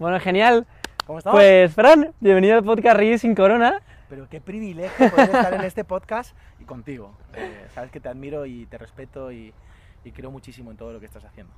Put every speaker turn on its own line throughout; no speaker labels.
Bueno, genial.
¿Cómo estamos?
Pues, Fran, bienvenido al podcast Río sin Corona.
Pero qué privilegio poder estar en este podcast y contigo. Eh, sabes que te admiro y te respeto y, y creo muchísimo en todo lo que estás haciendo.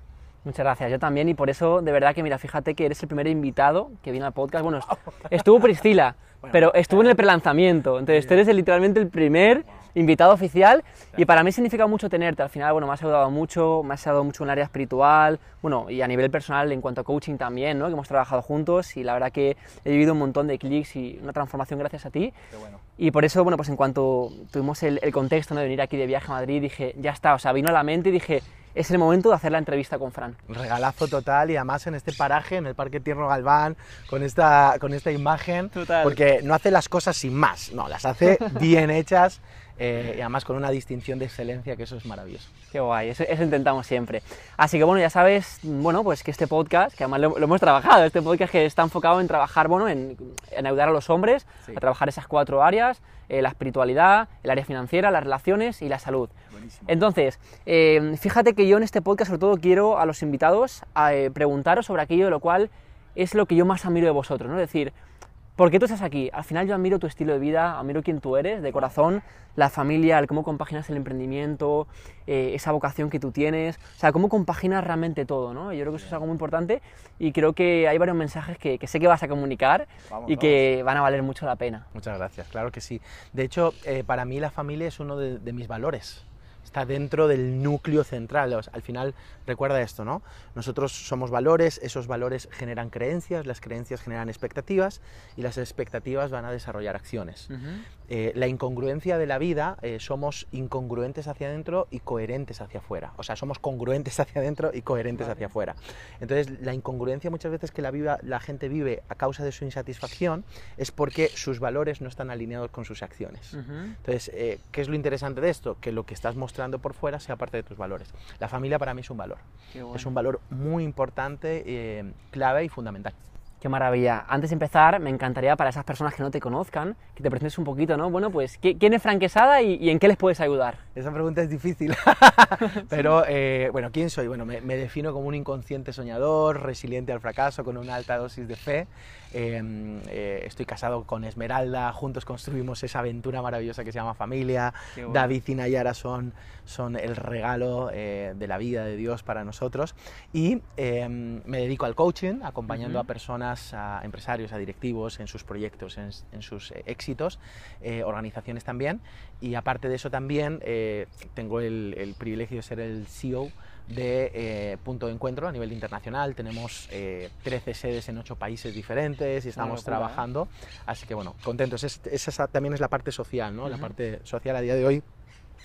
Muchas gracias, yo también, y por eso, de verdad que, mira, fíjate que eres el primer invitado que viene al podcast. Bueno, estuvo Priscila,
Bueno,
pero estuvo en el prelanzamiento, entonces tú eres el- literalmente el primer invitado oficial, y para mí significa mucho tenerte. Al final, bueno, me has ayudado mucho, me has ayudado mucho en el área espiritual, bueno, y a nivel personal en cuanto a coaching también, ¿no? Que hemos trabajado juntos, y la verdad que he vivido un montón de clics y una transformación gracias a ti.
Qué bueno.
Y por eso, bueno, pues en cuanto tuvimos el, el contexto ¿no? de venir aquí de viaje a Madrid, dije, ya está, o sea, vino a la mente y dije, es el momento de hacer la entrevista con Fran.
Regalazo total y además en este paraje, en el Parque Tierno Galván, con esta, con esta imagen,
Total.
porque no hace las cosas sin más, no, las hace bien hechas eh, y además con una distinción de excelencia que eso es maravilloso.
Qué guay, eso, eso intentamos siempre. Así que bueno, ya sabes, bueno, pues que este podcast, que además lo, lo hemos trabajado, este podcast que está enfocado en trabajar, bueno, en, en ayudar a los hombres
Sí.
a trabajar esas cuatro áreas, eh, la espiritualidad, el área financiera, las relaciones y la salud.
Buenísimo.
Entonces, eh, fíjate que yo en este podcast sobre todo quiero a los invitados a, preguntaros sobre aquello de lo cual es lo que yo más admiro de vosotros, ¿no? Es decir, ¿por qué tú estás aquí? Al final yo admiro tu estilo de vida, admiro quién tú eres, de corazón, la familia, el cómo compaginas el emprendimiento, eh, esa vocación que tú tienes, o sea, cómo compaginas realmente todo, ¿no? Yo creo que eso es algo muy importante y creo que hay varios mensajes que, que sé que vas a comunicar
Vamos,
y que van a valer mucho la pena.
Muchas gracias, claro que sí. De hecho, eh, para mí la familia es uno de, de mis valores. Está dentro del núcleo central. Al final, recuerda esto, ¿no? Nosotros somos valores, esos valores generan creencias, las creencias generan expectativas y las expectativas van a desarrollar acciones. Eh, la incongruencia de la vida, eh, somos incongruentes hacia adentro y coherentes hacia afuera. O sea, somos congruentes hacia adentro y coherentes hacia afuera. Entonces, la incongruencia muchas veces que la, viva- la gente vive a causa de su insatisfacción es porque sus valores no están alineados con sus acciones. Entonces, eh, ¿qué es lo interesante de esto? Que lo que estás mostrando por fuera sea parte de tus valores. La familia para mí es un valor. Es un valor muy importante, clave y fundamental.
Qué maravilla. Antes de empezar, me encantaría para esas personas que no te conozcan, que te presentes un poquito, ¿no? Bueno, pues, ¿qui- ¿quién es Fran Quesada y, y en qué les puedes ayudar?
Esa pregunta es difícil, pero eh, bueno, ¿quién soy? Bueno, me, me defino como un inconsciente soñador, resiliente al fracaso, con una alta dosis de fe. Eh, eh, estoy casado con Esmeralda, juntos construimos esa aventura maravillosa que se llama familia.
Bueno.
David y Nayara son, son el regalo eh, de la vida de Dios para nosotros. Y eh, me dedico al coaching, acompañando a personas, a empresarios, a directivos en sus proyectos, en, en sus eh, éxitos, eh, organizaciones también. Y aparte de eso también eh, tengo el, el privilegio de ser el CEO de eh, Punto de Encuentro a nivel internacional. Tenemos eh, 13 sedes en 8 países diferentes y estamos
locura, ¿eh?
trabajando. Así que bueno, contentos. Es- esa también es la parte social, ¿no? La
Ujú.
parte social a día de hoy.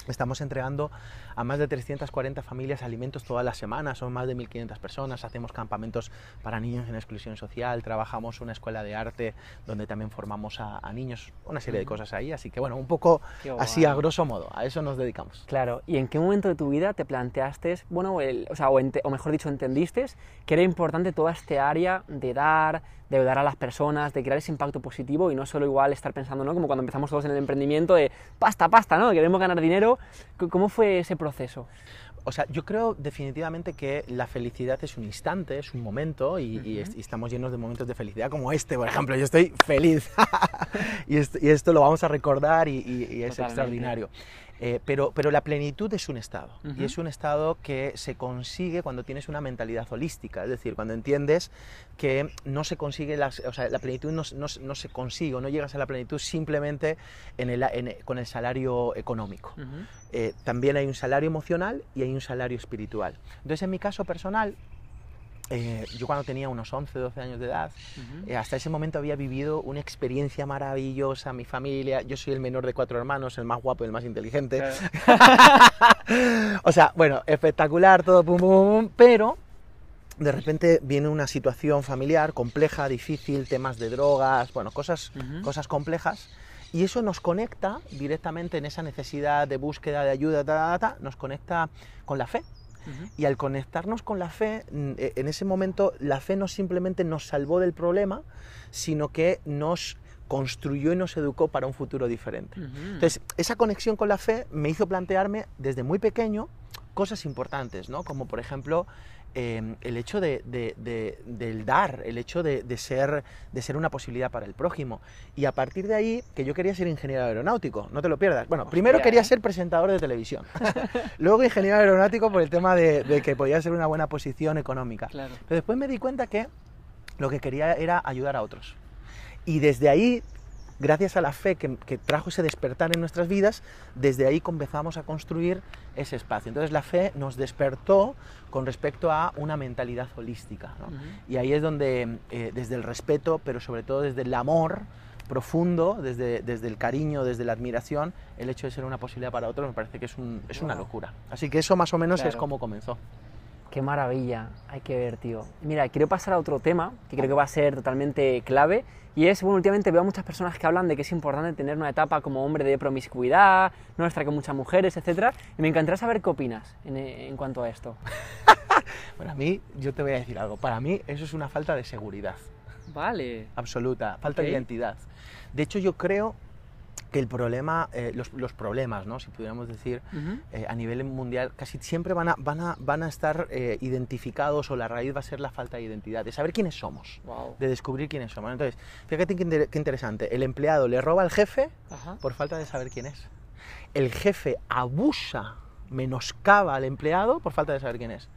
Estamos entregando a más de 340 familias alimentos todas las semanas, son más de 1.500 personas, hacemos campamentos para niños en exclusión social, trabajamos una escuela de arte donde también formamos a, a niños, una serie de
Ujú.
cosas ahí, así que bueno, un poco así a grosso modo, a eso nos dedicamos.
Claro, ¿y en qué momento de tu vida te planteaste, bueno, el- o, sea, o, o mejor dicho, entendiste que era importante toda este área de dar, de ayudar a las personas, de crear ese impacto positivo y no solo igual estar pensando, ¿no? Como cuando empezamos todos en el emprendimiento de pasta, pasta, ¿no? Queremos ganar dinero. ¿Cómo fue ese proceso?
O sea, yo creo definitivamente que la felicidad es un instante, es un momento y, y est- y estamos llenos de momentos de felicidad como este, por ejemplo. Yo estoy feliz y, esto, y esto lo vamos a recordar y, es
Totalmente.
extraordinario. Eh, pero, pero la plenitud es un estado y es un estado que se consigue cuando tienes una mentalidad holística, es decir, cuando entiendes que no se consigue, las, o sea, la plenitud no, no- no se consigue o no llegas a la plenitud simplemente en el- en- con el salario económico. Eh, también hay un salario emocional y hay un salario espiritual. Entonces, en mi caso personal, eh, yo cuando tenía unos 11, 12 años de edad, eh, hasta ese momento había vivido una experiencia maravillosa, mi familia, yo soy el menor de cuatro hermanos, el más guapo y el más inteligente. o sea, bueno, espectacular, todo pum, pum, pum, pero de repente viene una situación familiar compleja, difícil, temas de drogas, bueno, cosas, cosas complejas. Y eso nos conecta directamente en esa necesidad de búsqueda de ayuda, ta, ta, ta, nos conecta con la fe. Y al conectarnos con la fe, eh, en ese momento la fe no simplemente nos salvó del problema, sino que nos construyó y nos educó para un futuro diferente. Entonces, esa conexión con la fe me hizo plantearme desde muy pequeño cosas importantes, ¿no? Como por ejemplo, eh, el hecho de, de- de- del dar, el hecho de, ser, de ser una posibilidad para el prójimo. Y a partir de ahí, que yo quería ser ingeniero aeronáutico, no te lo pierdas. Bueno, primero quería
¿eh?
ser presentador de televisión. Luego ingeniero aeronáutico por el tema de, de que podía ser una buena posición económica.
Claro.
Pero después me di cuenta que lo que quería era ayudar a otros. Y desde ahí, gracias a la fe que, que trajo ese despertar en nuestras vidas, desde ahí comenzamos a construir ese espacio. Entonces la fe nos despertó con respecto a una mentalidad holística. ¿no? Y ahí es donde, eh, desde el respeto, pero sobre todo desde el amor profundo, desde, desde el cariño, desde la admiración, el hecho de ser una posibilidad para otros me parece que es, un- es una locura. Así que eso más o menos es como comenzó.
Qué maravilla, hay que ver, tío. Mira, quiero pasar a otro tema que creo que va a ser totalmente clave y es, bueno, últimamente veo a muchas personas que hablan de que es importante tener una etapa como hombre de promiscuidad, no estar con muchas mujeres, etc. Y me encantaría saber qué opinas en, en cuanto a esto.
Para mí, yo te voy a decir algo, para mí eso es una falta de seguridad.
Vale.
absoluta, falta de identidad. De hecho, yo creo que el problema, eh, los, los problemas, ¿no? si pudiéramos decir, eh, a nivel mundial, casi siempre van a, van a, van a estar eh, identificados o la raíz va a ser la falta de identidad, de saber quiénes somos,
Wow.
de descubrir quiénes somos. Entonces, fíjate qué, inter- qué interesante, el empleado le roba al jefe
Ajá.
por falta de saber quién es. El jefe abusa, menoscaba al empleado por falta de saber quién es.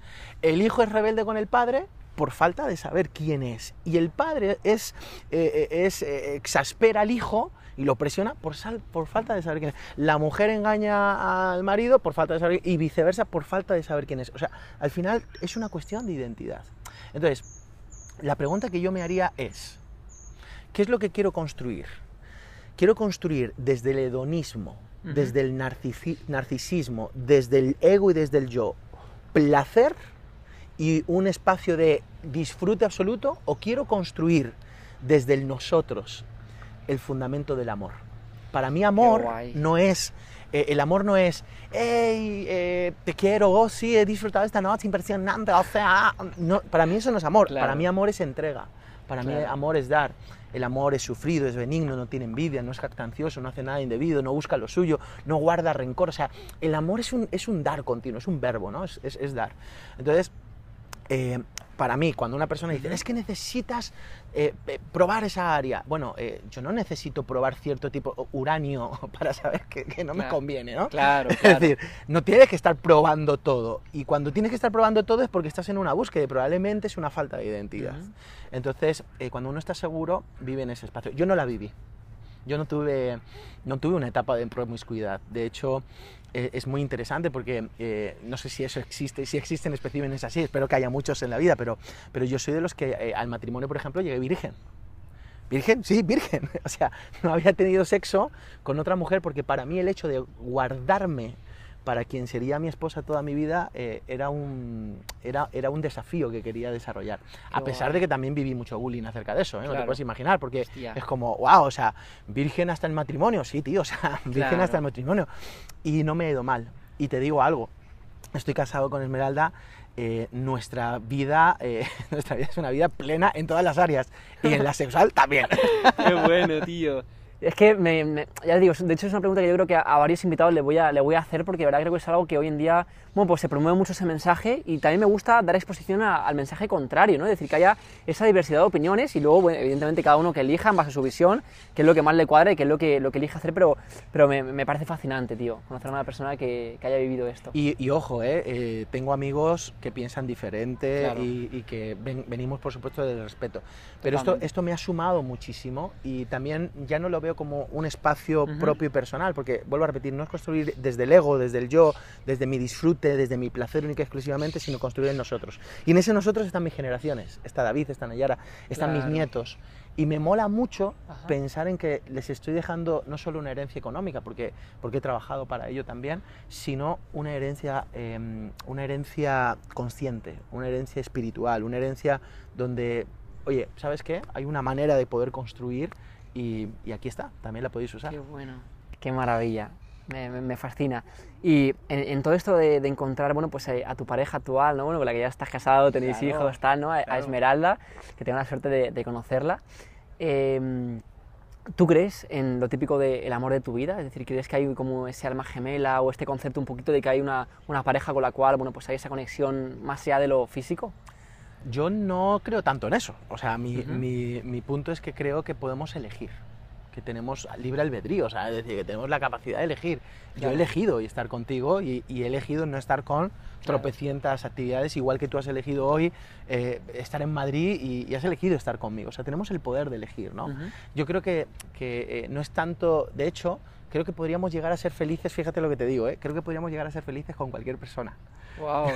El hijo es rebelde con el padre por falta de saber quién es. Y el padre es, eh, eh, es eh, exaspera al hijo y lo presiona por, sal- por falta de saber quién es. La mujer engaña al marido por falta de saber y viceversa por falta de saber quién es. O sea, al final es una cuestión de identidad. Entonces, la pregunta que yo me haría es, ¿qué es lo que quiero construir? Quiero construir desde el hedonismo, desde el narcisi- narcisismo, desde el ego y desde el yo, placer y un espacio de disfrute absoluto o quiero construir desde el nosotros el fundamento del amor. Para mí amor no es, eh, el amor no es, hey, eh, te quiero, oh sí, he disfrutado esta noche impresionante, o sea, no, para mí eso no es amor,
Claro.
para mí amor es entrega, para mí amor es dar. El amor es sufrido, es benigno, no tiene envidia, no es jactancioso, no hace nada indebido, no busca lo suyo, no guarda rencor. O sea, el amor es un, es un dar continuo, es un verbo, ¿no? Es, es- es dar. Entonces, eh, para mí, cuando una persona dice, es que necesitas eh, eh, probar esa área, bueno, eh, yo no necesito probar cierto tipo de uranio para saber que, que no me conviene, ¿no?
Claro,
Es decir, no tienes que estar probando todo. Y cuando tienes que estar probando todo es porque estás en una búsqueda y probablemente es una falta de identidad. Entonces, cuando uno está seguro, vive en ese espacio. Yo no la viví. Yo no tuve, no tuve una etapa de promiscuidad. De hecho, eh, es muy interesante porque eh, no sé si eso existe, si existen especímenes así, espero que haya muchos en la vida, pero, pero yo soy de los que eh, al matrimonio, por ejemplo, llegué virgen. Virgen, sí, virgen. O sea, no había tenido sexo con otra mujer porque para mí el hecho de guardarme para quien sería mi esposa toda mi vida eh, era, un, era, era un desafío que quería desarrollar. a pesar
guay.
de que también viví mucho bullying acerca de eso, ¿eh? no te puedes imaginar, porque
Hostia.
es como, wow, o sea, virgen hasta el matrimonio, sí, tío, o sea, virgen hasta el matrimonio. Y no me he ido mal. Y te digo algo, estoy casado con Esmeralda, eh, nuestra vida, eh, nuestra vida es una vida plena en todas las áreas y en la sexual también.
Qué bueno, tío. Es que, me, me- ya te digo, de hecho es una pregunta que yo creo que a, a varios invitados le voy, a, le voy a hacer porque de verdad creo que es algo que hoy en día, bueno, pues se promueve mucho ese mensaje y también me gusta dar exposición a- al mensaje contrario, ¿no? Es decir, que haya esa diversidad de opiniones y luego, bueno, evidentemente, cada uno que elija en base a su visión, qué es lo que más le cuadra y qué es lo que, lo que elige hacer, pero, pero me, me parece fascinante, tío, conocer a una persona que, que haya vivido esto.
Y, y ojo, eh, eh, tengo amigos que piensan diferente
Claro.
y, y que ven- venimos, por supuesto, del respeto. Pero esto, esto me ha sumado muchísimo y también ya no lo veo como un espacio
Ujú.
propio y personal, porque vuelvo a repetir, no es construir desde el ego, desde el yo, desde mi disfrute, desde mi placer única y exclusivamente, sino construir en nosotros. Y en ese nosotros están mis generaciones, está David, está Nayara, están mis
Claro.
nietos. Y me mola mucho
Ajá.
pensar en que les estoy dejando no solo una herencia económica, porque, porque he trabajado para ello también, sino una herencia, eh, una herencia consciente, una herencia espiritual, una herencia donde, oye, ¿sabes qué? Hay una manera de poder construir y, y aquí está, también la podéis usar.
Qué bueno. Qué maravilla. Me, me- me fascina. Y en, en todo esto de, de encontrar, bueno, pues eh, a tu pareja actual, ¿no? Bueno, con la que ya estás casado, tenéis
Claro,
hijos, tal, ¿no? A. Esmeralda, que tengo la suerte de, de conocerla. Eh, ¿Tú crees en lo típico del amor de tu vida? Es decir, ¿crees que hay como ese alma gemela o este concepto un poquito de que hay una, una pareja con la cual, bueno, pues hay esa conexión más allá de lo físico?
Yo no creo tanto en eso. O sea, mi, mi- mi punto es que creo que podemos elegir, que tenemos libre albedrío, o sea, es decir, que tenemos la capacidad de elegir. Yo
Claro.
he elegido estar contigo y, y he elegido no estar con tropecientas actividades, igual que tú has elegido hoy eh, estar en Madrid y, y has elegido estar conmigo. O sea, tenemos el poder de elegir, ¿no? Yo creo que, que, eh, no es tanto, de hecho, creo que podríamos llegar a ser felices, fíjate lo que te digo, ¿eh? creo que podríamos llegar a ser felices con cualquier persona.
Wow.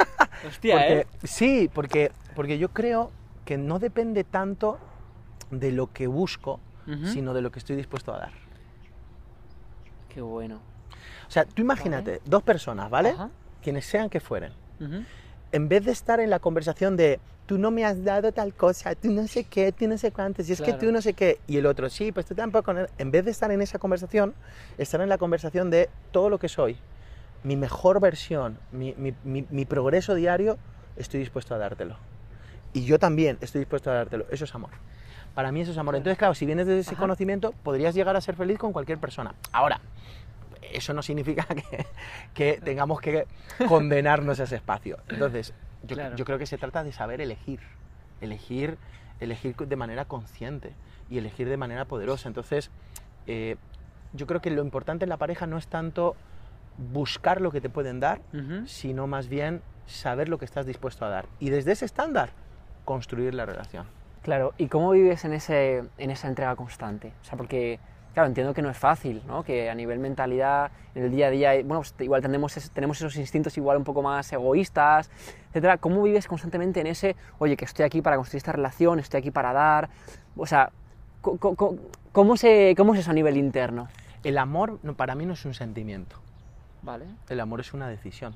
Hostia,
Porque-
¿eh?
Sí, porque, porque yo creo que no depende tanto de lo que busco, sino de lo que estoy dispuesto a dar.
Qué bueno.
O sea, tú imagínate, dos personas, ¿vale?
Ajá.
Quienes sean que fueren. En vez de estar en la conversación de tú no me has dado tal cosa, tú no sé qué, tú no sé cuántos, y es que tú no sé qué, y el otro, sí, pues tú tampoco. no". En vez de estar en esa conversación, estar en la conversación de todo lo que soy, mi mejor versión, mi, mi- mi- mi progreso diario, estoy dispuesto a dártelo. Y yo también estoy dispuesto a dártelo. Eso es amor. Para mí eso es amor. Entonces, claro, si vienes de ese
Ajá.
conocimiento, podrías llegar a ser feliz con cualquier persona. Ahora, eso no significa que, que tengamos que condenarnos a ese espacio. Entonces, yo,
Claro.
yo creo que se trata de saber elegir. Elegir, elegir de manera consciente y elegir de manera poderosa. Entonces, eh, yo creo que lo importante en la pareja no es tanto buscar lo que te pueden dar, sino más bien saber lo que estás dispuesto a dar. Y desde ese estándar, construir la relación.
Claro, ¿y cómo vives en, ese, en esa entrega constante? O sea, porque, claro, entiendo que no es fácil, ¿no? Que a nivel mentalidad, en el día a día, bueno, pues igual tenemos, es- tenemos esos instintos igual un poco más egoístas, etcétera. ¿Cómo vives constantemente en ese, oye, que estoy aquí para construir esta relación, estoy aquí para dar? O sea, co- ¿cómo, se, cómo es eso a nivel interno?
El amor no- para mí no es un sentimiento,
Vale,
el amor es una decisión.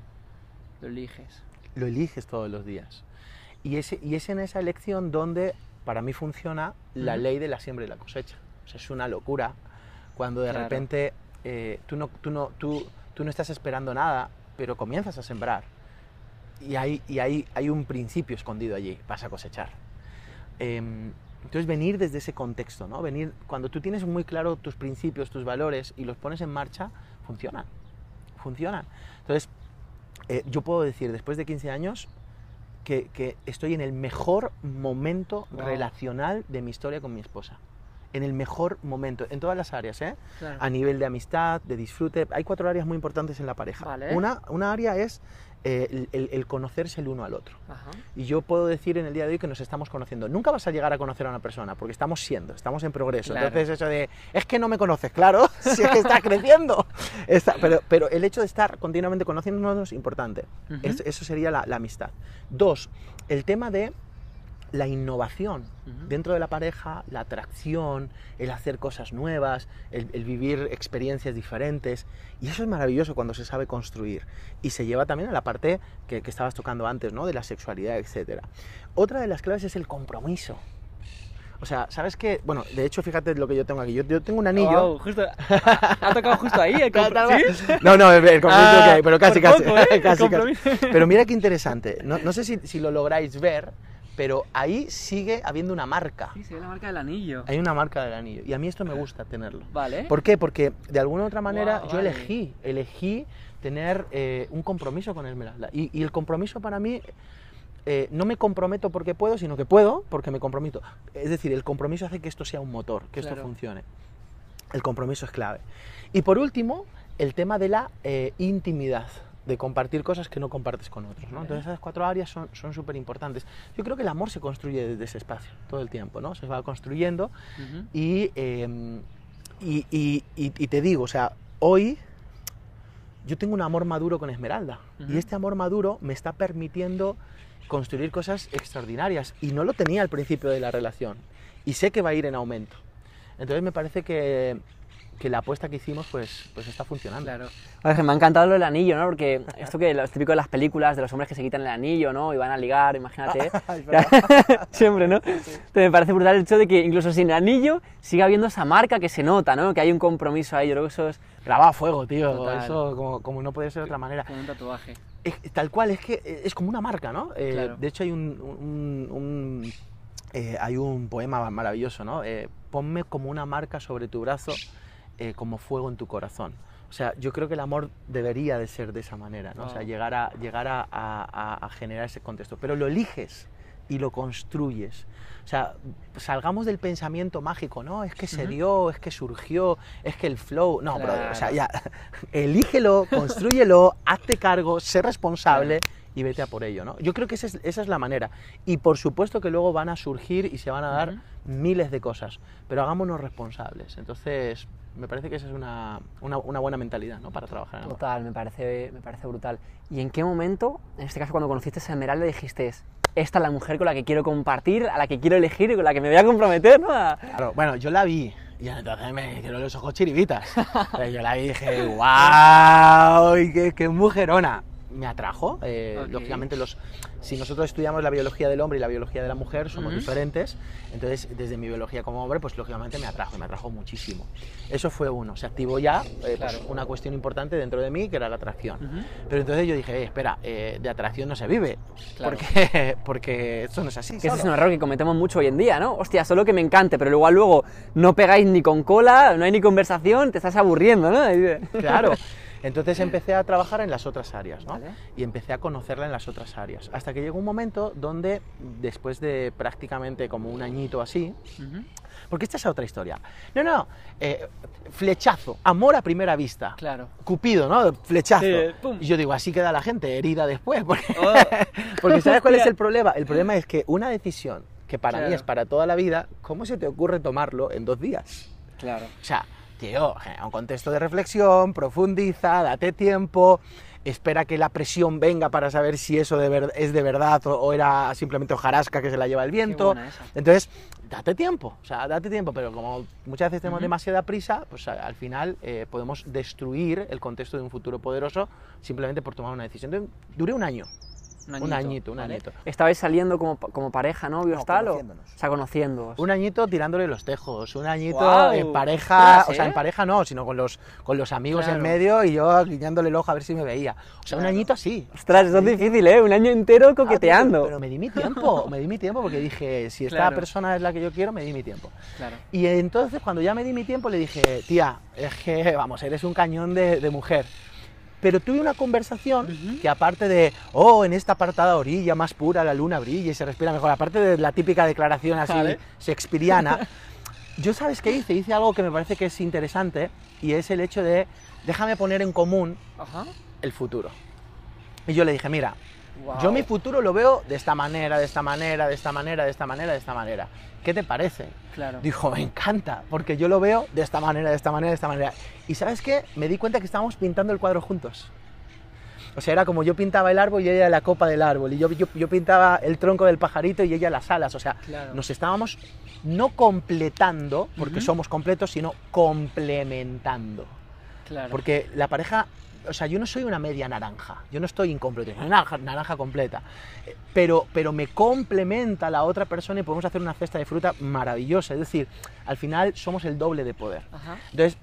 lo eliges.
Lo eliges todos los días. Y, ese, y es en esa elección donde para mí funciona la ley de la siembra y la cosecha. O sea, es una locura cuando de
Claro.
repente eh, tú, no, tú, no, tú, tú no estás esperando nada, pero comienzas a sembrar. Y hay, y hay, hay un principio escondido allí, vas a cosechar. Em, entonces venir desde ese contexto, ¿no? Venir cuando tú tienes muy claro tus principios, tus valores y los pones en marcha, funcionan, funcionan. Entonces eh, yo puedo decir después de 15 años que, que estoy en el mejor momento
Wow.
relacional de mi historia con mi esposa. En el mejor momento, en todas las áreas, ¿eh?
Claro.
a nivel de amistad, de disfrute. Hay cuatro áreas muy importantes en la pareja.
Vale.
Una, una área es eh, el- el- el conocerse el uno al otro.
Ajá.
Y yo puedo decir en el día de hoy que nos estamos conociendo. Nunca vas a llegar a conocer a una persona porque estamos siendo, estamos en progreso.
Claro.
Entonces eso de, es que no me conoces, claro, si es que estás creciendo. Está- pero, pero el hecho de estar continuamente conociéndonos es importante.
Ujú.
Es- eso sería la, la amistad. Dos, el tema de la innovación
Ujú.
dentro de la pareja, la atracción, el hacer cosas nuevas, el, el vivir experiencias diferentes. Y eso es maravilloso cuando se sabe construir. Y se lleva también a la parte que, que estabas tocando antes, ¿no? De la sexualidad, etc. Otra de las claves es el compromiso. O sea, ¿sabes qué? Bueno, de hecho, fíjate lo que yo tengo aquí. Yo, yo tengo un anillo.
Wow, justo, ha tocado justo ahí el
Claro,
compro-
claro.
¿Sí?
No, no, el, el compromiso
Ah,
que hay, pero casi,
por
casi,
poco, ¿eh?
Casi, casi.
compromiso.
Pero mira qué interesante. No, no sé si, si lo lográis ver, pero ahí sigue habiendo una marca.
Sí, ve la marca del anillo.
Hay una marca del anillo. Y a mí esto me gusta tenerlo.
Vale.
¿Por qué? Porque de alguna u otra manera yo
vale.
elegí, elegí tener eh, un compromiso con Esmeralda. Y, y el compromiso para mí, eh, no me comprometo porque puedo, sino que puedo porque me comprometo. Es decir, el compromiso hace que esto sea un motor, que esto funcione. El compromiso es clave. Y por último, el tema de la eh, intimidad, de compartir cosas que no compartes con otros. ¿no? Entonces esas cuatro áreas son son súper importantes. Yo creo que el amor se construye desde ese espacio, todo el tiempo, ¿no? Se va construyendo
Ujú.
y, eh, y, y- y- te digo, o sea, hoy yo tengo un amor maduro con Esmeralda.
Ujú.
Y este amor maduro me está permitiendo construir cosas extraordinarias. Y no lo tenía al principio de la relación. Y sé que va a ir en aumento. Entonces me parece que, que la apuesta que hicimos pues, pues está funcionando.
Claro. Oye, me ha encantado lo del anillo, ¿no? Porque esto que es típico de las películas, de los hombres que se quitan el anillo, ¿no? Y van a ligar, imagínate. Siempre, ¿no? Entonces, me parece brutal el hecho de que incluso sin anillo siga habiendo esa marca que se nota, ¿no? Que hay un compromiso ahí. Yo creo que eso es
Grabado a fuego, tío.
Total.
Eso como, como no puede ser de otra manera.
como un tatuaje.
Es- tal cual, es que es como una marca, ¿no? Eh,
Claro.
De hecho, hay un, un- un- eh, hay un poema maravilloso, ¿no? Eh, ponme como una marca sobre tu brazo, eh, como fuego en tu corazón. O sea, yo creo que el amor debería de ser de esa manera, ¿no? O sea,
Wow.
llegar, a, llegar a, a- a generar ese contexto. Pero lo eliges y lo construyes. O sea, salgamos del pensamiento mágico, ¿no? Es que se
Ujú.
dio, es que surgió, es que el flow... No, brother, o sea,
Claro.
ya, elígelo, construyelo, hazte cargo, sé responsable y vete a por ello, ¿no? Yo creo que esa es, esa es la manera. Y por supuesto que luego van a surgir y se van a dar miles de cosas, pero hagámonos responsables. Entonces, me parece que esa es una, una, una buena mentalidad, ¿no? Para trabajar en.
Total, me parece, me parece brutal. ¿Y en qué momento, en este caso cuando conociste a Esmeralda, dijiste, esta es la mujer con la que quiero compartir, a la que quiero elegir y con la que me voy a comprometer, ¿no?
Claro, bueno, yo la vi y entonces me hicieron los ojos chiribitas. Yo la vi y dije, ¡wow! ¡Qué, qué mujerona! Me atrajo. eh. Lógicamente, los, si nosotros estudiamos la biología del hombre y la biología de la mujer, somos diferentes. Entonces, desde mi biología como hombre, pues lógicamente me atrajo, me atrajo muchísimo. Eso fue uno. Se activó ya eh, pues, una cuestión importante dentro de mí, que era la atracción. Pero entonces yo dije, eh, espera, eh, de atracción no se vive.
Claro.
Porque, porque eso no es así.
Que ese es un error que cometemos mucho hoy en día, ¿no? Hostia, solo que me encante, pero igual luego no pegáis ni con cola, no hay ni conversación, te estás aburriendo, ¿no?
Claro. Entonces empecé a trabajar en las otras áreas, ¿no?
Vale.
Y empecé a conocerla en las otras áreas. Hasta que llegó un momento donde, después de prácticamente como un añito así,
Ujú.
porque esta es otra historia. No, no, eh, flechazo, amor a primera vista.
Claro.
Cupido, ¿no? Flechazo.
Sí.
Y yo digo, así queda la gente, herida después. Porque,
Oh.
porque ¿sabes cuál es el problema? El problema es que una decisión que para mí
Claro.
es para toda la vida, ¿cómo se te ocurre tomarlo en dos días?
Claro.
O sea, tío, genera un contexto de reflexión, profundiza, date tiempo, espera que la presión venga para saber si eso de ver- es de verdad o, o era simplemente hojarasca que se la lleva el viento. Entonces, date tiempo, o sea, date tiempo, pero como muchas veces tenemos demasiada prisa, pues al final eh, podemos destruir el contexto de un futuro poderoso simplemente por tomar una decisión. Entonces, duré un año. Un añito, un añito.
¿Estabais saliendo como, como pareja, novios,
No,
tal? O, sea, conociéndoos.
Un añito tirándole los tejos, un añito
Guau.
en pareja,
Ostras,
o sea, en pareja no, sino con los, con los amigos en
Claro.
medio y yo guiñándole el ojo a ver si me veía. O sea, un
Claro.
añito así.
Ostras, eso es difícil, ¿eh? Un año entero
Ah,
coqueteando.
Pero, pero me di mi tiempo, me di mi tiempo porque dije, si esta
Claro.
persona es la que yo quiero, me di mi tiempo.
Claro.
Y entonces cuando ya me di mi tiempo le dije, tía, es que, vamos, eres un cañón de, de mujer. Pero tuve una conversación que aparte de, oh, en esta apartada orilla más pura la luna brilla y se respira mejor, aparte de la típica declaración así
Vale.
shakespeariana, yo sabes qué hice, hice algo que me parece que es interesante y es el hecho de, déjame poner en común
Ajá.
el futuro. Y yo le dije, mira,
Guau.
yo mi futuro lo veo de esta manera, de esta manera, de esta manera, de esta manera, de esta manera. ¿Qué te parece?
Claro.
Dijo, me encanta, porque yo lo veo de esta manera, de esta manera, de esta manera. Y ¿sabes qué? Me di cuenta que estábamos pintando el cuadro juntos. O sea, era como yo pintaba el árbol y ella la copa del árbol. Y yo, yo, yo pintaba el tronco del pajarito y ella las alas. O sea,
Claro.
nos estábamos no completando, porque
Ujú.
somos completos, sino complementando.
Claro.
Porque la pareja, o sea, yo no soy una media naranja, yo no estoy incompleto, soy una naranja, naranja completa, Eh, pero, pero me complementa la otra persona y podemos hacer una cesta de fruta maravillosa, es decir, al final somos el doble de poder.
Ajá.
Entonces,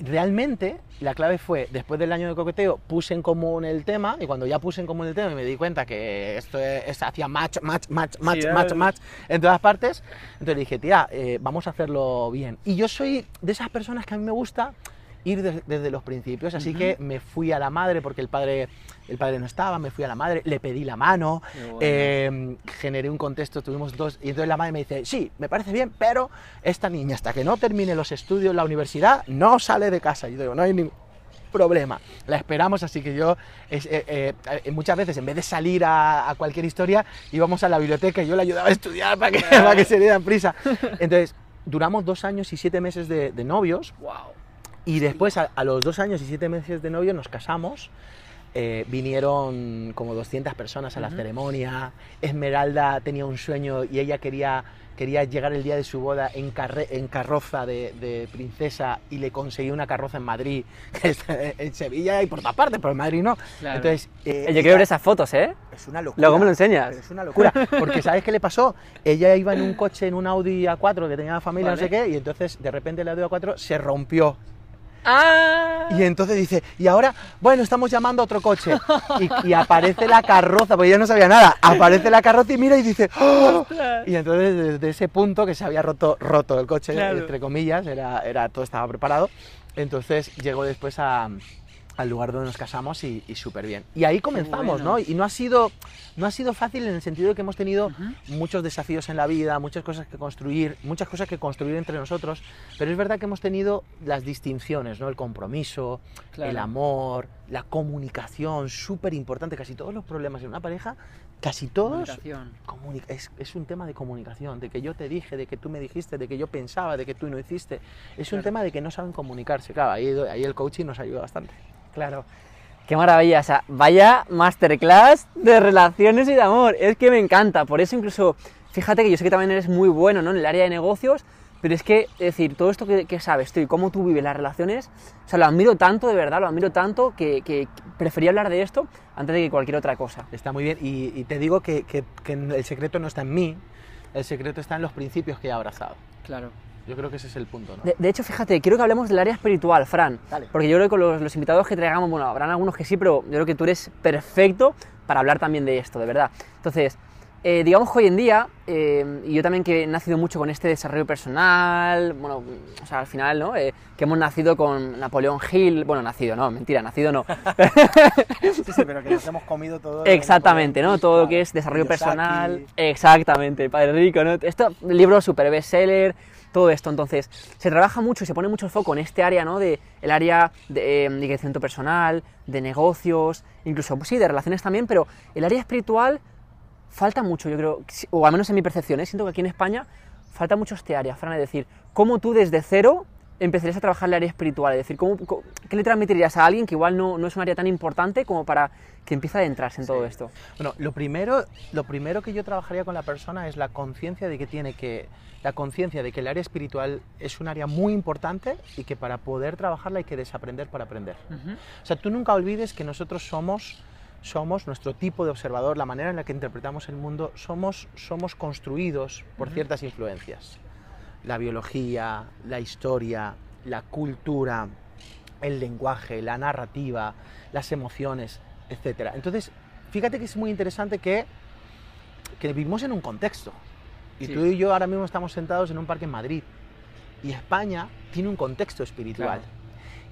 realmente la clave fue, después del año de coqueteo, puse en común el tema y cuando ya puse en común el tema y me di cuenta que esto es- es- hacía match, match, match, match,
Sí,
match,
eh.
match en todas partes, entonces dije, tía, eh, vamos a hacerlo bien. Y yo soy de esas personas que a mí me gusta ir de- desde los principios, así
Ujú.
que me fui a la madre porque el padre, el padre no estaba, me fui a la madre, le pedí la mano,
bueno.
eh, generé un contexto, tuvimos dos, y entonces la madre me dice, sí, me parece bien, pero esta niña hasta que no termine los estudios en la universidad no sale de casa. Y yo digo, no hay ningún problema, la esperamos, así que yo es- eh, eh, muchas veces en vez de salir a, a cualquier historia íbamos a la biblioteca y yo le ayudaba a estudiar para que, para que se dieran prisa. Entonces, duramos dos años y siete meses de, de novios
Wow.
Y después, a, a los dos años y siete meses de novio, nos casamos. Eh, vinieron como 200 personas a la ceremonia. Esmeralda tenía un sueño y ella quería, quería llegar el día de su boda en, carre- en carroza de, de princesa y le conseguí una carroza en Madrid, que en Sevilla y por todas partes, pero en Madrid no.
Claro.
Entonces, eh,
Yo quiero ver esas fotos, ¿eh?
es una locura.
Luego me lo enseñas.
Es una locura. Porque ¿sabes qué le pasó? Ella iba en un coche, en un Audi A4 que tenía la familia, no sé qué, y entonces de repente el Audi A4 se rompió.
¡Ah!
Y entonces dice, y ahora, bueno, estamos llamando a otro coche. Y, y aparece la carroza, porque yo no sabía nada. Aparece la carroza y mira y dice, ¡Oh! Y entonces desde ese punto que se había roto, roto el coche,
Claro.
entre comillas, era, era, todo estaba preparado, entonces llegó después a- al lugar donde nos casamos y, y súper bien. Y ahí comenzamos,
bueno.
¿no? Y no ha, sido, no ha sido fácil en el sentido de que hemos tenido
Ujú.
muchos desafíos en la vida, muchas cosas que construir, muchas cosas que construir entre nosotros, pero es verdad que hemos tenido las distinciones, ¿no? El compromiso,
Claro.
el amor, la comunicación, súper importante. Casi todos los problemas en una pareja, casi todos es, es un tema de comunicación, de que yo te dije, de que tú me dijiste, de que yo pensaba, de que tú no hiciste. Es un tema de que no saben comunicarse. Claro, ahí, ahí el coaching nos ayuda bastante.
Claro. Qué maravilla, o sea, vaya masterclass de relaciones y de amor. Es que me encanta. Por eso incluso, fíjate que yo sé que también eres muy bueno ¿no? en el área de negocios, pero es que, es decir, todo esto que, que sabes tú y cómo tú vives las relaciones, o sea, lo admiro tanto, de verdad, lo admiro tanto que, que prefería hablar de esto antes de que cualquier otra cosa.
Está muy bien. Y, y te digo que, que- que el secreto no está en mí, el secreto está en los principios que he abrazado.
Claro.
Yo creo que ese es el punto, ¿no?
De, de hecho, fíjate, quiero que hablemos del área espiritual, Fran.
Dale.
Porque yo creo que con los, los invitados que traigamos, bueno, habrán algunos que sí, pero yo creo que tú eres perfecto para hablar también de esto, de verdad. Entonces, eh, digamos que hoy en día, eh, y yo también que he nacido mucho con este desarrollo personal, bueno, o sea, al final, ¿no? Eh, que hemos nacido con Napoleón Hill, bueno, nacido, no, mentira, nacido no.
Sí, sí, pero que nos hemos comido todo.
Exactamente, ¿no? Todo lo que es desarrollo personal. Exactamente, Padre Rico, ¿no? Esto, libro super bestseller, todo esto. Entonces, se trabaja mucho y se pone mucho el foco en este área, ¿no? De el área de, de crecimiento personal, de negocios, incluso, pues sí, de relaciones también, pero el área espiritual falta mucho, yo creo, o al menos en mi percepción, ¿eh? siento que aquí en España falta mucho este área, Fran, es decir, cómo tú desde cero empezarías a trabajar el área espiritual, es decir, ¿cómo, cómo- ¿qué le transmitirías a alguien que igual no, no es un área tan importante como para que empiece a adentrarse en todo esto?
Bueno, lo primero, lo primero que yo trabajaría con la persona es la conciencia de que tiene que la conciencia de que el área espiritual es un área muy importante y que para poder trabajarla hay que desaprender para aprender. O sea, tú nunca olvides que nosotros somos somos nuestro tipo de observador, la manera en la que interpretamos el mundo, somos somos construidos por ciertas influencias. La biología, la historia, la cultura, el lenguaje, la narrativa, las emociones, etc. Entonces, fíjate que es muy interesante que, que vivimos en un contexto. Y
Sí.
tú y yo ahora mismo estamos sentados en un parque en Madrid. Y España tiene un contexto espiritual.
Claro.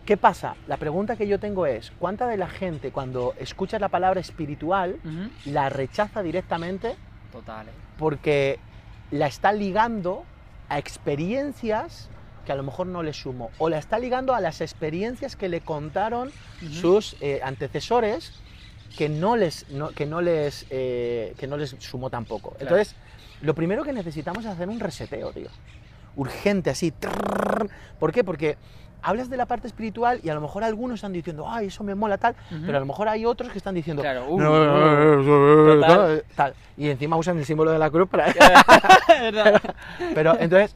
¿Qué pasa? La pregunta que yo tengo es, ¿cuánta de la gente cuando escucha la palabra espiritual la rechaza directamente
Total, ¿eh?
porque la está ligando a experiencias que a lo mejor no le sumo, o la está ligando a las experiencias que le contaron
Ujú.
sus eh, antecesores que no les, no- que no les, eh, que no les sumó tampoco.
Claro.
Entonces, lo primero que necesitamos es hacer un reseteo, tío. Urgente, así. ¿Por qué? Porque hablas de la parte espiritual y a lo mejor algunos están diciendo, ay, eso me mola tal, pero a lo mejor hay otros que están diciendo,
Claro, uh,
"No,
uh,
tal. Y encima usan el símbolo de la cruz para... Pero entonces,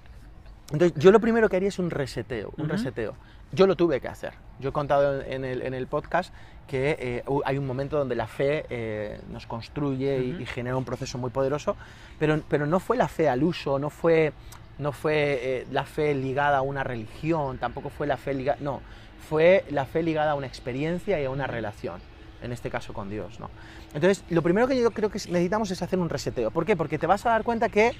entonces, yo lo primero que haría es un reseteo, un reseteo. Yo lo tuve que hacer. Yo he contado en el, en el podcast que eh, hay un momento donde la fe eh, nos construye y- y, genera un proceso muy poderoso, pero, pero no fue la fe al uso, no fue, no fue eh, la fe ligada a una religión, tampoco fue la fe ligada... No, fue la fe ligada a una experiencia y a una relación, en este caso con Dios, ¿no? Entonces, lo primero que yo creo que necesitamos es hacer un reseteo. ¿Por qué? Porque te vas a dar cuenta que,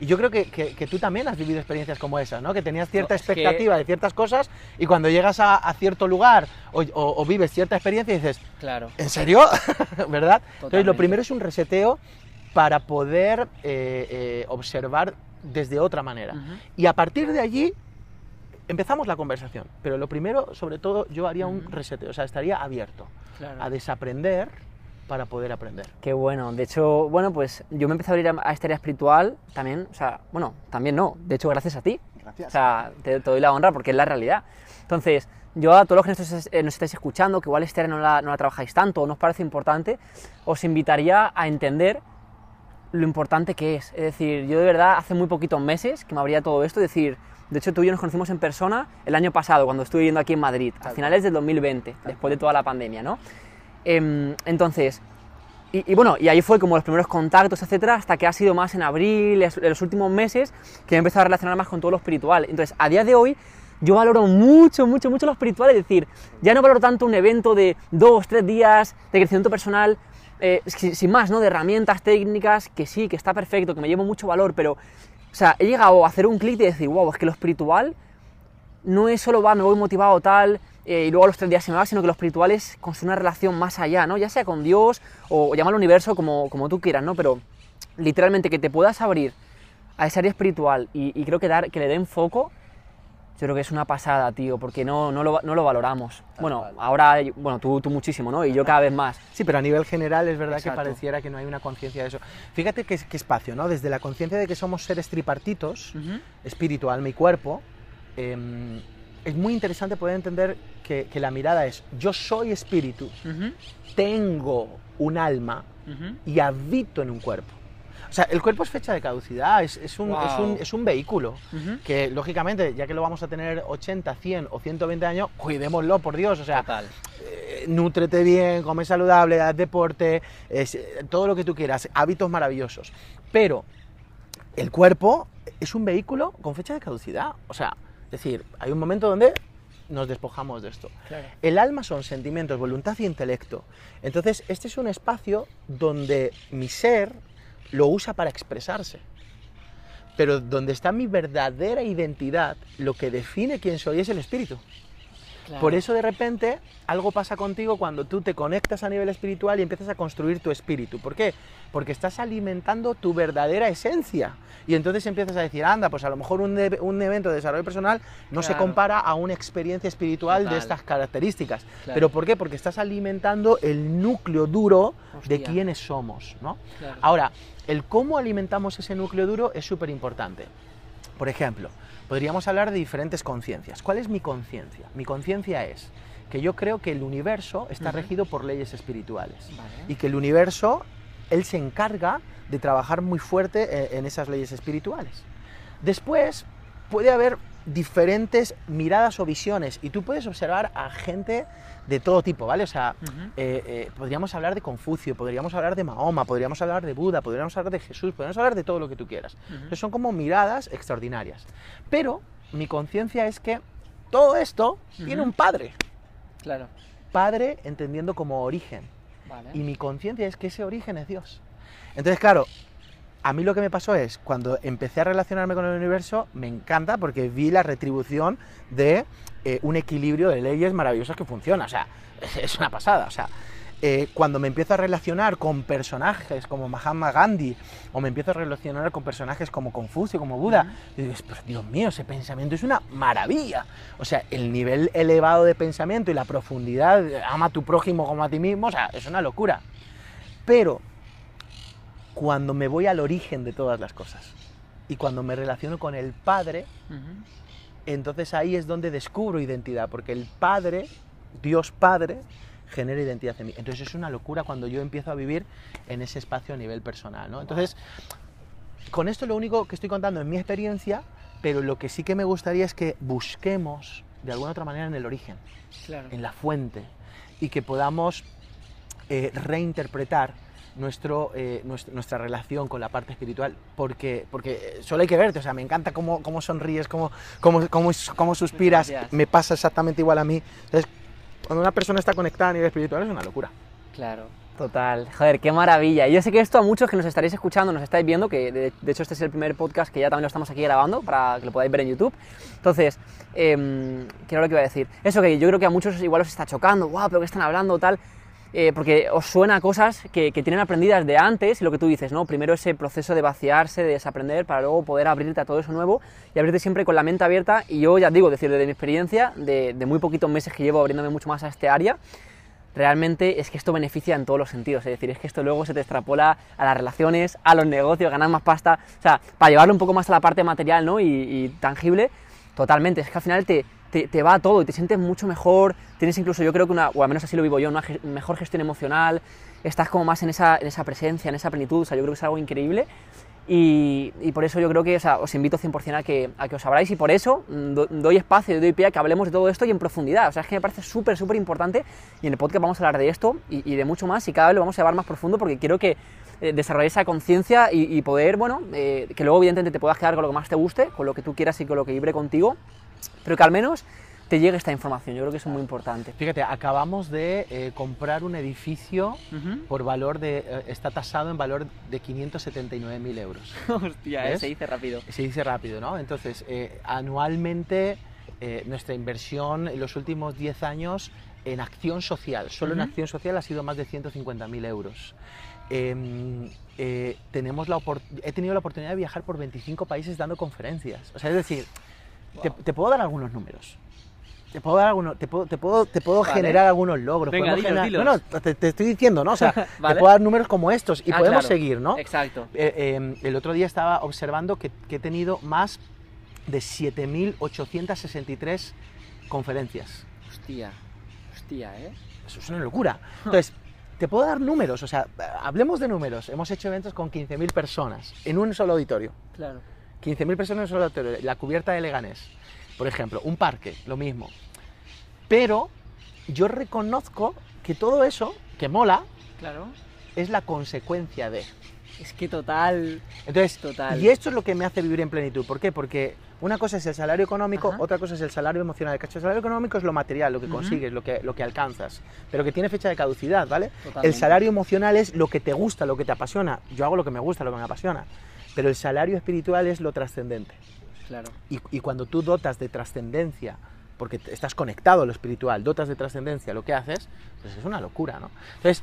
y yo creo que, que- que tú también has vivido experiencias como esas, ¿no? Que tenías cierta
No, es que-
expectativa de ciertas cosas y cuando llegas a, a cierto lugar o, o- o vives cierta experiencia dices,
Claro.
¿en serio? ¿Verdad? Entonces, lo primero es un reseteo para poder eh, eh, observar desde otra manera. Y a partir de allí empezamos la conversación. Pero lo primero, sobre todo, yo haría un reseteo, o sea, estaría abierto
Claro.
a desaprender para poder aprender.
Qué bueno. De hecho, bueno, pues yo me empecé a abrir a, a esta área espiritual también, o sea, bueno, también no, de hecho gracias a ti.
Gracias.
O sea, te, te doy la honra porque es la realidad. Entonces, yo a todos los que nos, estáis- eh, nos estáis escuchando, que igual este área no la, no la trabajáis tanto o no os parece importante, os invitaría a entender lo importante que es. Es decir, yo de verdad hace muy poquitos meses que me abría todo esto, es decir, de hecho tú y yo nos conocimos en persona el año pasado, cuando estuve viviendo aquí en Madrid, a finales del 2020, después de toda la pandemia, ¿no? Em, entonces, y, y bueno, y ahí fue como los primeros contactos, etcétera, hasta que ha sido más en abril, en los últimos meses, que he empezado a relacionar más con todo lo espiritual. Entonces, a día de hoy, yo valoro mucho, mucho, mucho lo espiritual, es decir, ya no valoro tanto un evento de dos, tres días de crecimiento personal, eh, sin más, ¿no? De herramientas técnicas, que sí, que está perfecto, que me llevo mucho valor, pero, o sea, he llegado a hacer un clic y decir, wow, es que lo espiritual no es solo va, me voy motivado tal, eh, y luego a los tres días se me va, sino que lo espiritual es construir una relación más allá, ¿no? Ya sea con Dios o, llamarlo universo como, como tú quieras, ¿no? Pero literalmente que te puedas abrir a esa área espiritual y, creo que, dar, que le den foco, yo creo que es una pasada, tío, porque no, no, lo, no lo valoramos. bueno, ahora, bueno, tú, tú, muchísimo, ¿no? Y yo cada vez más.
Sí, pero a nivel general es verdad que pareciera que no hay una conciencia de eso. Fíjate qué, espacio, ¿no? Desde la conciencia de que somos seres tripartitos, espíritu, alma y cuerpo, em, es muy interesante poder entender que, la mirada es, yo soy espíritu, tengo un alma y habito en un cuerpo. O sea, el cuerpo es fecha de caducidad, es, es, un, es, un, es un, vehículo que, lógicamente, ya que lo vamos a tener 80, 100 o 120 años, cuidémoslo, por Dios. O sea, eh, nútrete bien, come saludable, haz deporte, todo lo que tú quieras, hábitos maravillosos. Pero el cuerpo es un vehículo con fecha de caducidad. O sea, es decir, hay un momento donde nos despojamos de esto. El alma son sentimientos, voluntad y intelecto. Entonces, este es un espacio donde mi ser, lo usa para expresarse. Pero donde está mi verdadera identidad, lo que define quién soy es el espíritu. Por eso de repente algo pasa contigo cuando tú te conectas a nivel espiritual y empiezas a construir tu espíritu. ¿Por qué? Porque estás alimentando tu verdadera esencia. Y entonces empiezas a decir, anda, pues a lo mejor un, evento de desarrollo personal no se compara a una experiencia espiritual de estas características. ¿Pero por qué? Porque estás alimentando el núcleo duro de quiénes somos. ¿no? Ahora, el cómo alimentamos ese núcleo duro es súper importante. Por ejemplo, podríamos hablar de diferentes conciencias. ¿Cuál es mi conciencia? Mi conciencia es que yo creo que el universo está regido por leyes espirituales y que el universo, él se encarga de trabajar muy fuerte eh, en esas leyes espirituales. Después puede haber diferentes miradas o visiones y tú puedes observar a gente de todo tipo, ¿vale? O sea, eh, eh, podríamos hablar de Confucio, podríamos hablar de Mahoma, podríamos hablar de Buda, podríamos hablar de Jesús, podríamos hablar de todo lo que tú quieras. son como miradas extraordinarias. Pero mi conciencia es que todo esto tiene un padre.
Claro.
Padre entendiendo como origen. Y mi conciencia es que ese origen es Dios. Entonces, claro, a mí lo que me pasó es, cuando empecé a relacionarme con el universo, me encanta porque vi la retribución de eh, un equilibrio de leyes maravillosas que funciona. O sea, es una pasada. O sea, eh, cuando me empiezo a relacionar con personajes como Mahatma Gandhi o me empiezo a relacionar con personajes como Confucio, como Buda, dices, pero Dios mío, ese pensamiento es una maravilla. O sea, el nivel elevado de pensamiento y la profundidad, ama a tu prójimo como a ti mismo, o sea, es una locura. Pero cuando me voy al origen de todas las cosas y cuando me relaciono con el Padre, entonces ahí es donde descubro identidad, porque el Padre, Dios Padre, genera identidad en mí. Entonces es una locura cuando yo empiezo a vivir en ese espacio a nivel personal. ¿no? Entonces, con esto lo único que estoy contando es mi experiencia, pero lo que sí que me gustaría es que busquemos de alguna otra manera en el origen, en la fuente, y que podamos eh, reinterpretar nuestro, eh, nuestra, relación con la parte espiritual, porque, porque solo hay que verte, o sea, me encanta cómo, cómo sonríes, cómo, cómo, cómo, cómo suspiras, me pasa exactamente igual a mí. Entonces, cuando una persona está conectada a nivel espiritual es una locura.
Claro. Total, joder, qué maravilla. Yo sé que esto a muchos que nos estaréis escuchando, nos estáis viendo, que de, hecho este es el primer podcast que ya también lo estamos aquí grabando para que lo podáis ver en YouTube. Entonces, eh, ¿qué era lo que iba a decir? Eso que yo creo que a muchos igual os está chocando, guau, pero ¿qué están hablando? Tal. Eh, porque os suena a cosas que, tienen aprendidas de antes y lo que tú dices, ¿no? Primero ese proceso de vaciarse, de desaprender, para luego poder abrirte a todo eso nuevo y abrirte siempre con la mente abierta. Y yo ya digo, decir, de mi experiencia, de, muy poquitos meses que llevo abriéndome mucho más a este área, realmente es que esto beneficia en todos los sentidos. Es decir, es que esto luego se te extrapola a las relaciones, a los negocios, ganar más pasta. O sea, para llevarlo un poco más a la parte material ¿no? y, y tangible, totalmente. Es que al final te, te, va todo y te sientes mucho mejor, tienes incluso yo creo que una, o al menos así lo vivo yo, una mejor gestión emocional, estás como más en esa, en esa presencia, en esa plenitud, o sea, yo creo que es algo increíble. Y, por eso yo creo que o os invito 100% a que, a que os abráis. Y por eso mm, doy espacio doy pie a que hablemos de todo esto y en profundidad, o sea, es que me parece súper, súper importante. Y en el podcast vamos a hablar de esto y, de mucho más. Y cada vez lo vamos a llevar más profundo porque quiero que eh, esa conciencia y, y poder, bueno, eh, que luego evidentemente te puedas quedar con lo que más te guste, con lo que tú quieras y con lo que vibre contigo, pero que al menos te llegue esta información. Yo creo que eso es muy importante.
Fíjate, acabamos de eh, comprar un edificio por valor de, eh, está tasado en valor de 579.000 euros.
Hostia, eh,
¿Ves?
se dice rápido.
Se dice rápido, ¿no? Entonces, eh, anualmente eh, nuestra inversión en los últimos 10 años en acción social, solo en
Ujú.
acción social ha sido más de 150.000 euros. Em, eh, tenemos la he tenido la oportunidad de viajar por 25 países dando conferencias. O sea, es decir,
Wow.
te puedo dar algunos números. Te puedo dar algunos, te puedo, te puedo, te puedo
Vale.
generar algunos logros.
Venga,
podemos
dilos,
generar-
dilos.
No, no, te, te estoy diciendo, ¿no? O sea,
Vale.
te puedo dar números como estos y
Ah,
podemos
claro.
seguir, ¿no?
Exacto.
Eh, eh, el otro día estaba observando que, que he tenido más de 7.863 conferencias.
Hostia, hostia, ¿eh?
Eso es una locura. Entonces, te puedo dar números, o sea, hablemos de números. Hemos hecho eventos con 15.000 personas en un solo auditorio.
Claro.
15.000 personas en un solo auditorio. La cubierta de Leganés, por ejemplo, un parque, lo mismo. Pero yo reconozco que todo eso, que mola,
Claro.
es la consecuencia de.
Es que total.
Entonces,
Total.
y esto es lo que me hace vivir en plenitud. ¿Por qué? Porque una cosa es el salario económico,
Ajá.
otra cosa es el salario emocional. El salario económico es lo material, lo que consigues, lo que, lo que alcanzas, pero que tiene fecha de caducidad, ¿vale?
Totalmente.
El salario emocional es lo que te gusta, lo que te apasiona. Yo hago lo que me gusta, lo que me apasiona. Pero el salario espiritual es lo trascendente.
Claro.
Y, y cuando tú dotas de trascendencia, porque estás conectado a lo espiritual, dotas de trascendencia lo que haces, pues es una locura, ¿no? Entonces,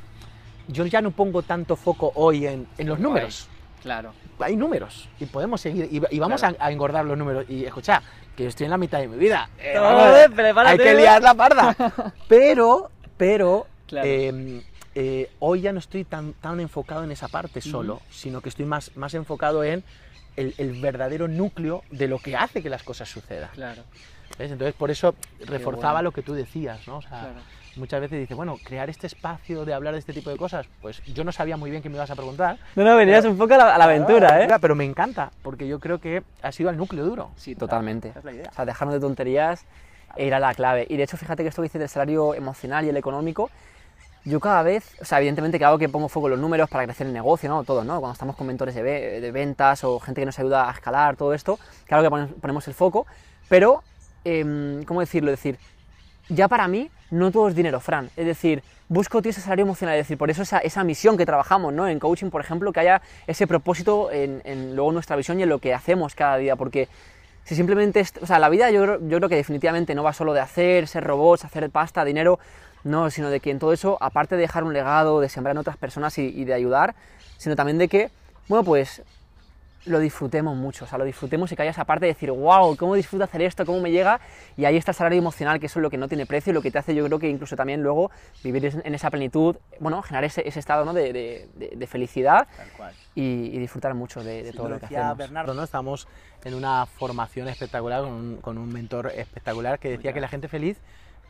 yo ya no pongo tanto foco hoy en, en los números
Claro.
hay números y podemos seguir y, y vamos
Claro.
a, a engordar los números y escucha que yo estoy en la mitad de mi vida eh,
No,
vamos,
prepárate.
hay que liar la parda pero pero
Claro.
eh, eh, hoy ya no estoy tan tan enfocado en esa parte solo sino que estoy más más enfocado en el, el verdadero núcleo de lo que hace que las cosas sucedan
Claro.
¿ves? entonces por eso reforzaba
bueno.
lo que tú decías no o sea,
Claro.
muchas veces dices bueno crear este espacio de hablar de este tipo de cosas pues yo no sabía muy bien qué me ibas a preguntar
No, no, venías un poco a la, a la aventura, ¿eh?
Mira, Pero me encanta, porque yo creo que ha sido el núcleo duro.
Sí, totalmente.
Esa es la idea.
O sea, dejarnos de tonterías e ir a la clave. Y de hecho, fíjate que esto que dices del salario emocional y el económico, yo cada vez, o sea, evidentemente que hago que pongo foco en los números para crecer el negocio, ¿no? Todo, ¿no? Cuando estamos con mentores de, ve- de ventas o gente que nos ayuda a escalar, todo esto, claro que ponemos el foco, pero, em, ¿cómo decirlo? Es decir, ya para mí no todo es dinero, Fran. Es decir, busco tío ese salario emocional, es decir, por eso esa, esa misión que trabajamos, ¿no? En coaching, por ejemplo, que haya ese propósito en, en luego nuestra visión y en lo que hacemos cada día, porque si simplemente, o sea, la vida yo, yo creo que definitivamente no va solo de hacer, ser robots, hacer pasta, dinero, no, sino de que en todo eso, aparte de dejar un legado, de sembrar en otras personas y, y de ayudar, sino también de que, bueno, pues lo disfrutemos mucho, o sea, lo disfrutemos y que haya esa parte de decir, wow, cómo disfruto hacer esto, cómo me llega, y ahí está el salario emocional, que eso es lo que no tiene precio y lo que te hace, yo creo que incluso también luego vivir en esa plenitud, bueno, generar ese, ese estado ¿no? de, de- felicidad y, y disfrutar mucho de, de todo lo que hacemos.
Bernardo, ¿no? Estamos en una formación espectacular con un, con un mentor espectacular que decía que la gente feliz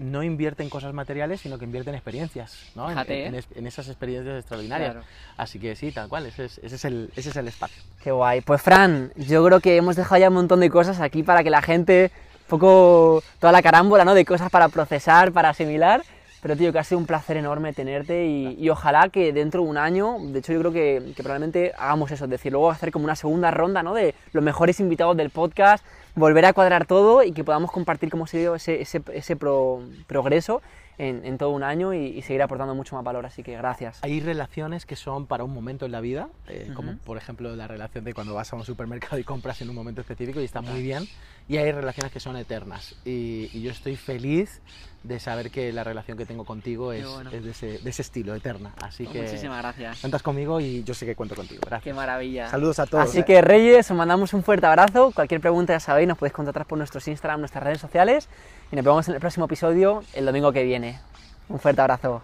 no invierte en cosas materiales, sino que invierte en experiencias, ¿no? En-
Fíjate,
en, es- en esas experiencias extraordinarias.
Claro.
Así que sí, tal cual, ese es, ese es el, ese es el espacio.
Qué guay. Pues Fran, yo creo que hemos dejado ya un montón de cosas aquí para que la gente, un poco toda la carámbola, ¿no? De cosas para procesar, para asimilar. Pero tío, que ha sido un placer enorme tenerte y, y ojalá que dentro de un año, de hecho yo creo que, que probablemente hagamos eso, es decir, luego hacer como una segunda ronda, ¿no? De los mejores invitados del podcast, volver a cuadrar todo y que podamos compartir cómo se dio ese, ese, ese pro- progreso en, en todo un año y, y seguir aportando mucho más valor. Así que gracias.
Hay relaciones que son para un momento en la vida, eh, como
Ujú.
por ejemplo la relación de cuando vas a un supermercado y compras en un momento específico y está muy bien. Y hay relaciones que son eternas. Y, y yo estoy feliz de saber que la relación que tengo contigo es,
bueno.
es de, ese, de ese estilo, eterna. Así que
gracias.
cuentas conmigo y yo sé que cuento contigo. Gracias.
Qué maravilla.
Saludos a todos.
Así que Reyes, os mandamos un fuerte abrazo. Cualquier pregunta ya sabéis, nos podéis contactar por nuestros Instagram, nuestras redes sociales. Y nos vemos en el próximo episodio el domingo que viene. Un fuerte abrazo.